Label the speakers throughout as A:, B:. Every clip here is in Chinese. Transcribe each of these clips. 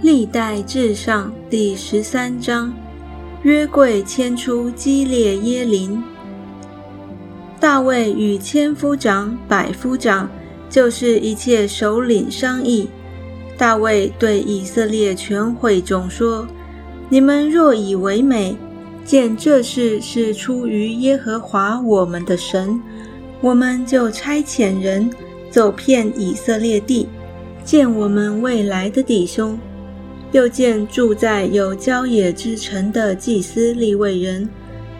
A: 历代至上第十三章，约柜迁出基列耶林。大卫与千夫长、百夫长，就是一切首领商议。大卫对以色列全会众说：“你们若以为美，见这事是出于耶和华我们的神，我们就差遣人走遍以色列地，见我们未来的弟兄。”又见住在有郊野之城的祭司利未人，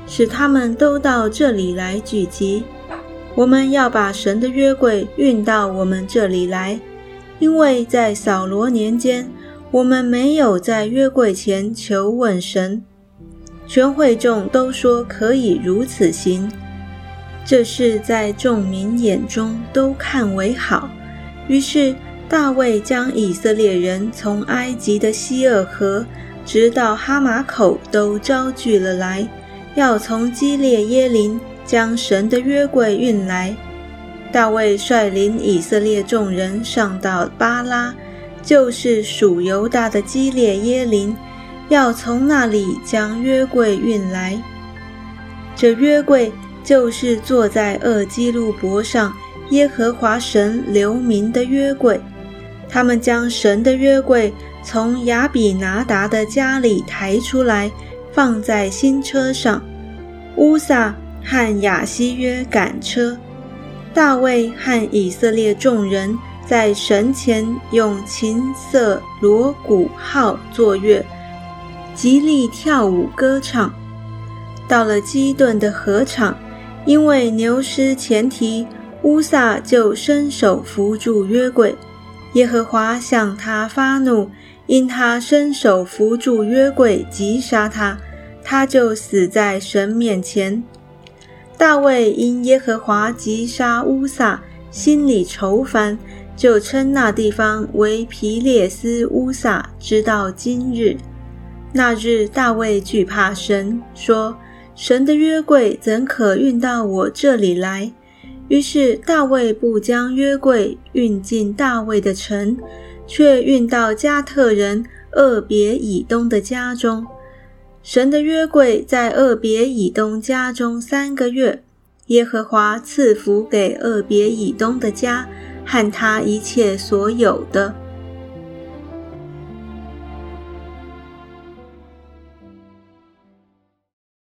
A: 使他们都到这里来聚集。我们要把神的约柜运到我们这里来，因为在扫罗年间，我们没有在约柜前求问神。全会众都说可以如此行，这事在众民眼中都看为好。于是。大卫将以色列人从埃及的希尔河直到哈马口都招聚了来，要从基列耶林将神的约柜运来。大卫率领以色列众人上到巴拉，就是属犹大的基列耶林，要从那里将约柜运来。这约柜就是坐在厄基路伯上耶和华神留名的约柜。他们将神的约柜从亚比拿达的家里抬出来，放在新车上。乌撒和亚西约赶车，大卫和以色列众人在神前用琴瑟、锣鼓、号作乐，极力跳舞歌唱。到了基顿的河场，因为牛失前蹄，乌撒就伸手扶住约柜。耶和华向他发怒，因他伸手扶住约柜，击杀他，他就死在神面前。大卫因耶和华击杀乌撒，心里愁烦，就称那地方为皮列斯乌撒，直到今日。那日大卫惧怕神，说：“神的约柜怎可运到我这里来？”于是大卫不将约柜运进大卫的城，却运到加特人厄别以东的家中。神的约柜在厄别以东家中三个月，耶和华赐福给厄别以东的家和他一切所有的。